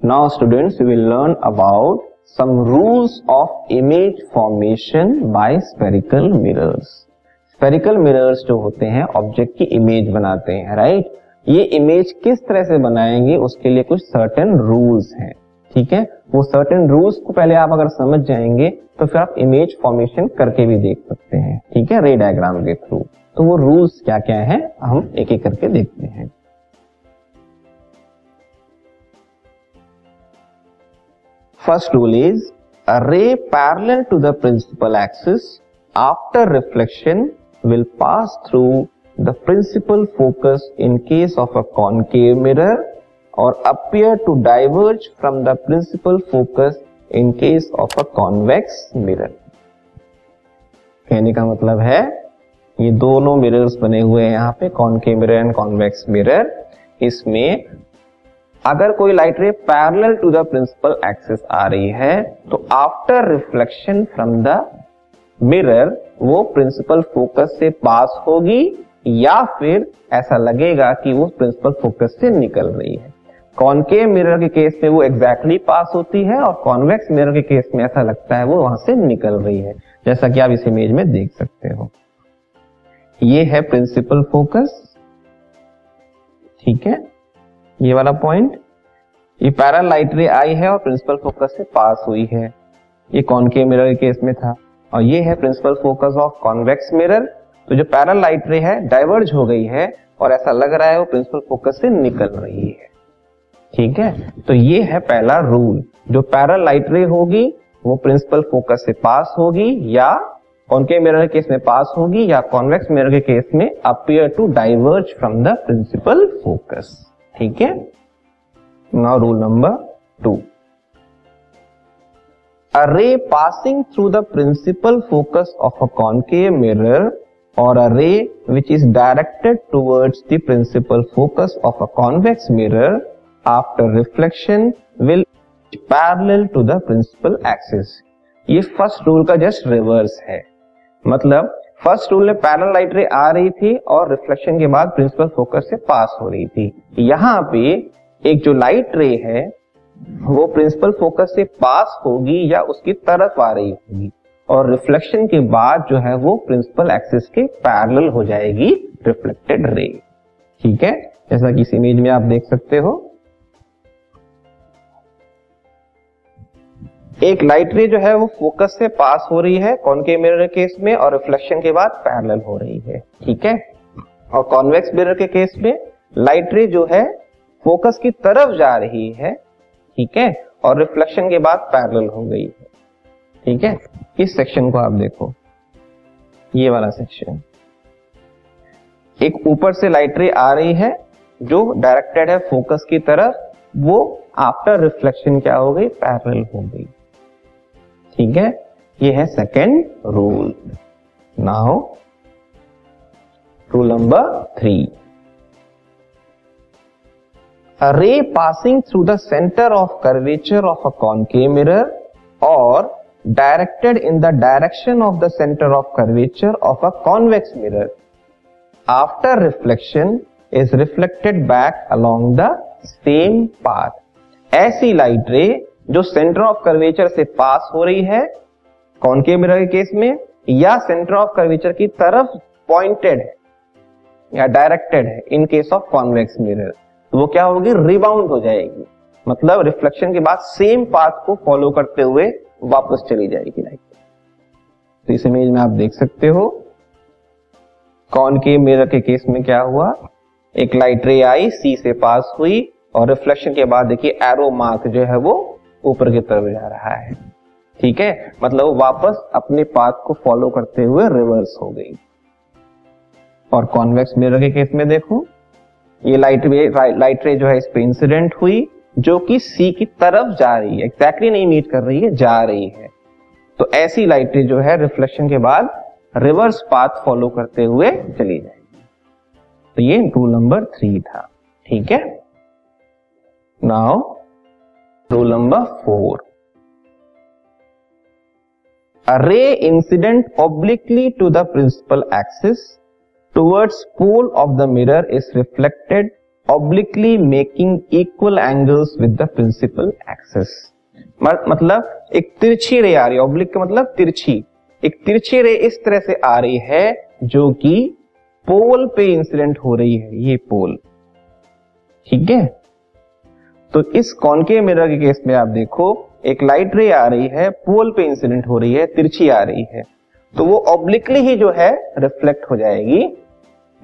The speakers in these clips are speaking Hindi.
Now students we will learn about some rules of image formation by spherical mirrors spherical mirrors जो होते हैं ऑब्जेक्ट की इमेज बनाते हैं राइट ये इमेज किस तरह से बनाएँगे, उसके लिए कुछ सर्टेन रूल्स हैं, ठीक है? वो सर्टेन रूल्स को पहले आप अगर समझ जाएँगे तो फिर आप इमेज फॉर्मेशन करके भी देख सकते हैं, ठीक है? रे डायग्राम के थ्रू तो वो रूल्स क्या क्या है, हम एक एक करके देखते हैं। First rule is a ray parallel to the principal axis after reflection will pass through the principal focus in case of a concave mirror और appear to diverge from the principal focus in case of a convex mirror कहने का मतलब है, ये दोनों मिरर्स बने हुए हैं यहाँ पे concave mirror and convex mirror इसमें अगर कोई light ray parallel to the principal axis आ रही है तो after reflection from the mirror वो प्रिंसिपल फोकस से पास होगी, या फिर ऐसा लगेगा कि वो प्रिंसिपल फोकस से निकल रही है। कॉनकेव मिरर के केस में वो एग्जैक्टली exactly पास होती है, और कॉन्वेक्स मिरर के केस में ऐसा लगता है वो वहाँ से निकल रही है, जैसा कि आप इस इमेज में देख सकते हो। ये है प्रिंसिपल फोकस ठीक है? ये वाला पॉइंट ये पैरल लाइट रे आई है और प्रिंसिपल फोकस से पास हुई है। ये कॉनकेव मिरर के केस में था। और ये है principal focus of convex mirror तो जो पैरल लाइट रे है डाइवर्ज हो गई है और ऐसा लग रहा है वो प्रिंसिपल फोकस से निकल रही है। ठीक है? तो ये है पहला रूल जो पैरल लाइट रे होगी, वो प्रिंसिपल फोकस से पास होगी या कॉनकेव मिरर केस में पास होगी या कॉन्वेक्स मिरर के केस में appear to diverge from the principal focus ठीक है? Now rule number two a ray passing through the principal focus of a concave mirror और a ray which is directed towards the principal focus of a convex mirror after reflection will parallel to the principal axis ये फ़र्स्ट रूल का जस्ट रिवर्स है। मतलब फ़र्स्ट रूल में पैरल लाइट रे आ रही थी और रिफ्लेक्शन के बाद प्रिंसिपल फोकस से पास हो रही थी। यहाँ पे एक जो लाइट रे है, वो प्रिंसिपल फोकस से पास होगी या उसकी तरफ़ आ रही होगी और रिफ्लेक्शन के बाद जो है वो प्रिंसिपल एक्सिस के पैरेलल हो जाएगी रिफ्लेक्टेड रे। ठीक है? जैसा कि इस इमेज में आप देख सकते हो। एक लाइट रे जो है वो फोकस से पास हो रही है कॉनकेव मिरर केस में और रिफ्लेक्शन के बाद पैरेलल हो रही है, ठीक है? और कॉन्वेक्स मिरर के केस में लाइट रे जो है फोकस की तरफ़ जा रही है, ठीक है? और रिफ्लेक्शन के बाद पैरेलल हो गई है, ठीक है? इस सेक्शन को आप देखो, ये वाला सेक्शन एक ऊपर से लाइट रे आ रही है, जो डायरेक्टेड है फोकस की तरफ़, वो आफ्टर रिफ्लेक्शन क्या हो गई? पैरेलल हो गई। ठीक है? ये है second rule now rule number three ray passing through the centre of curvature of a concave mirror और directed in the direction of the centre of curvature of a convex mirror after reflection is reflected back along the same path ऐसी लाइट रे जो सेंटर ऑफ़ कर्वेचर से पास हो रही है, कॉनकेव मिरर के केस में, या सेंटर ऑफ़ कर्वेचर की तरफ़ पॉइंटेड है, या डायरेक्टेड है in case of convex mirror तो वो क्या होगी? रिबाउंड हो जाएगी। मतलब रिफ्लेक्शन के बाद सेम पाथ को फॉलो करते हुए वापस चली जाएगी लाइट तो इस इमेज में आप देख सकते हो कौन के मिरर के केस में क्या हुआ? एक लाइट रे आई सी से पास हुई, और रिफ्लेक्शन के बाद देखिए एरो मार्क जो है वो ऊपर की तरफ़ जा रहा है। ठीक है? मतलब वापस अपने पाथ को फॉलो करते हुए रिवर्स हो गई। और कॉन्वेक्स मिरर के केस में देखो। ये लाइट रे लाइट रे जो है, इस पे इंसिडेंट हुई, जो कि सी की तरफ़ जा रही है। एग्जैक्टली नहीं मीट कर रही है, जा रही है। तो ऐसी लाइट रे जो है रिफ्लेक्शन के बाद रिवर्स पाथ फॉलो करते हुए चली जाएगी। तो ये रूल नंबर थ्री था। ठीक है? Now rule number four. Ray incident obliquely to the principal axis towards pole of the mirror is reflected obliquely making equal angles with the principal axis मतलब एक तिरछी रे आ रही है। ऑब्लिक का मतलब तिरछी। एक तिरछी रे इस तरह से आ रही है जो कि पोल पे इंसिडेंट हो रही है। ये पोल ठीक है? तो इस कॉनकेव मिरर के केस में आप देखो, एक लाइट रे आ रही है पोल पे इंसिडेंट हो रही है, तिरछी आ रही है। तो वो ऑब्लिकली ही जो है रिफ्लेक्ट हो जाएगी।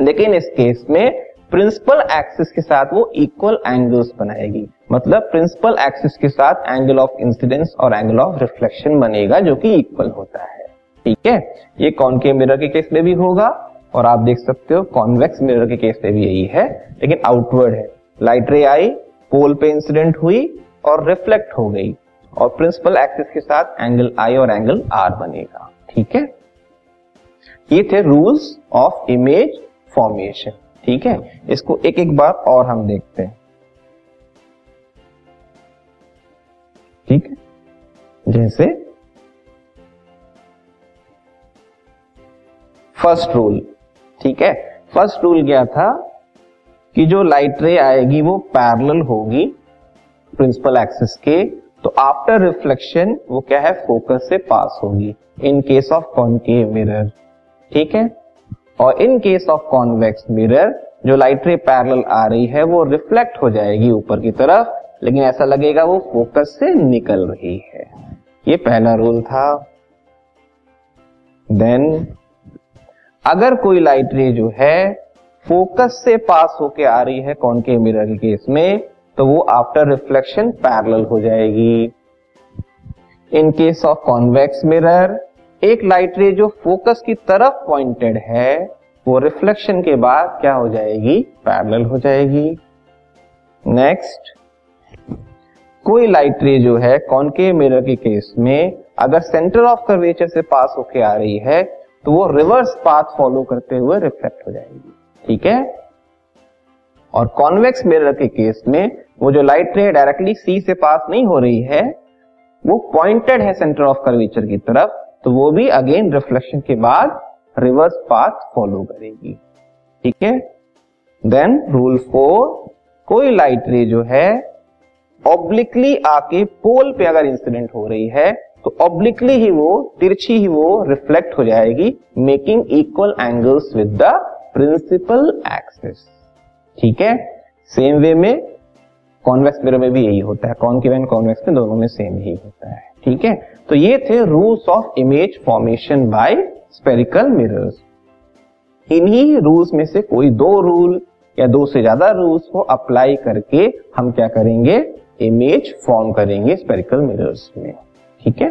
लेकिन इस केस में प्रिंसिपल एक्सिस के साथ वो इक्वल एंगल्स बनाएगी। मतलब प्रिंसिपल एक्सिस के साथ एंगल ऑफ़ इंसिडेंस और एंगल ऑफ़ रिफ्लेक्शन बनेगा, जो कि इक्वल होता है। ठीक है? ये कॉनकेव मिरर के केस में भी होगा, और आप देख सकते हो कॉन्वेक्स मिरर के केस में भी यही है, लेकिन आउटवर्ड है। लाइट रे आई पोल पे इंसिडेंट हुई और रिफ्लेक्ट हो गई और प्रिंसिपल एक्सिस के साथ एंगल आई और एंगल आर बनेगा। ठीक है? ये थे रूल्स ऑफ़ इमेज फॉर्मेशन ठीक है? इसको एक एक बार और हम देखते हैं। ठीक है? जैसे फ़र्स्ट रूल ठीक है? फ़र्स्ट रूल क्या था? कि जो लाइट रे आएगी वो पैरेलल होगी प्रिंसिपल एक्सिस के तो आफ्टर रिफ्लेक्शन वो क्या है? फोकस से पास होगी। In case of concave mirror ठीक है? और in case of convex mirror जो लाइट रे पैरेलल आ रही है, वो रिफ्लेक्ट हो जाएगी ऊपर की तरफ़, लेकिन ऐसा लगेगा वो फोकस से निकल रही है। ये पहला रूल था। देन अगर कोई लाइट रे जो है फोकस से पास होके आ रही है कॉनकेव मिरर के केस में तो वो आफ्टर रिफ्लेक्शन पैरेलल हो जाएगी। In case of convex mirror एक लाइट रे जो फोकस की तरफ़ पॉइंटेड है, वो रिफ्लेक्शन के बाद क्या हो जाएगी? पैरेलल हो जाएगी। नेक्स्ट कोई लाइट रे जो है कॉनकेव मिरर के केस में, अगर सेंटर ऑफ़ कर्वेचर से पास होके आ रही है तो वो रिवर्स पाथ फॉलो करते हुए रिफ्लेक्ट हो जाएगी। ठीक है? और कॉन्वेक्स मिरर के केस में वो जो लाइट रे डायरेक्टली सी से पास नहीं हो रही है, वो पॉइंटेड है सेंटर ऑफ़ कर्वेचर की तरफ़ तो वो भी अगेन रिफ्लेक्शन के बाद रिवर्स पाथ फॉलो करेगी। ठीक है? देन रूल फोर कोई लाइट रे जो है ऑब्लिकली आके पोल पे अगर इंसिडेंट हो रही है तो ऑब्लिकली ही वो, तिरछी ही वो रिफ्लेक्ट हो जाएगी making equal angles with the principal axis ठीक है? सेम वे में कॉन्वेक्स मिरर में भी यही होता है। कॉन्केव एंड कॉन्वेक्स में दोनों में सेम ही होता है। ठीक है? तो ये थे rules of image formation by spherical mirrors इन्हीं रूल्स में से कोई दो रूल या दो से ज़्यादा रूल्स को अप्लाई करके हम क्या करेंगे? इमेज फॉर्म करेंगे स्पेरिकल मिरर्स में। ठीक है?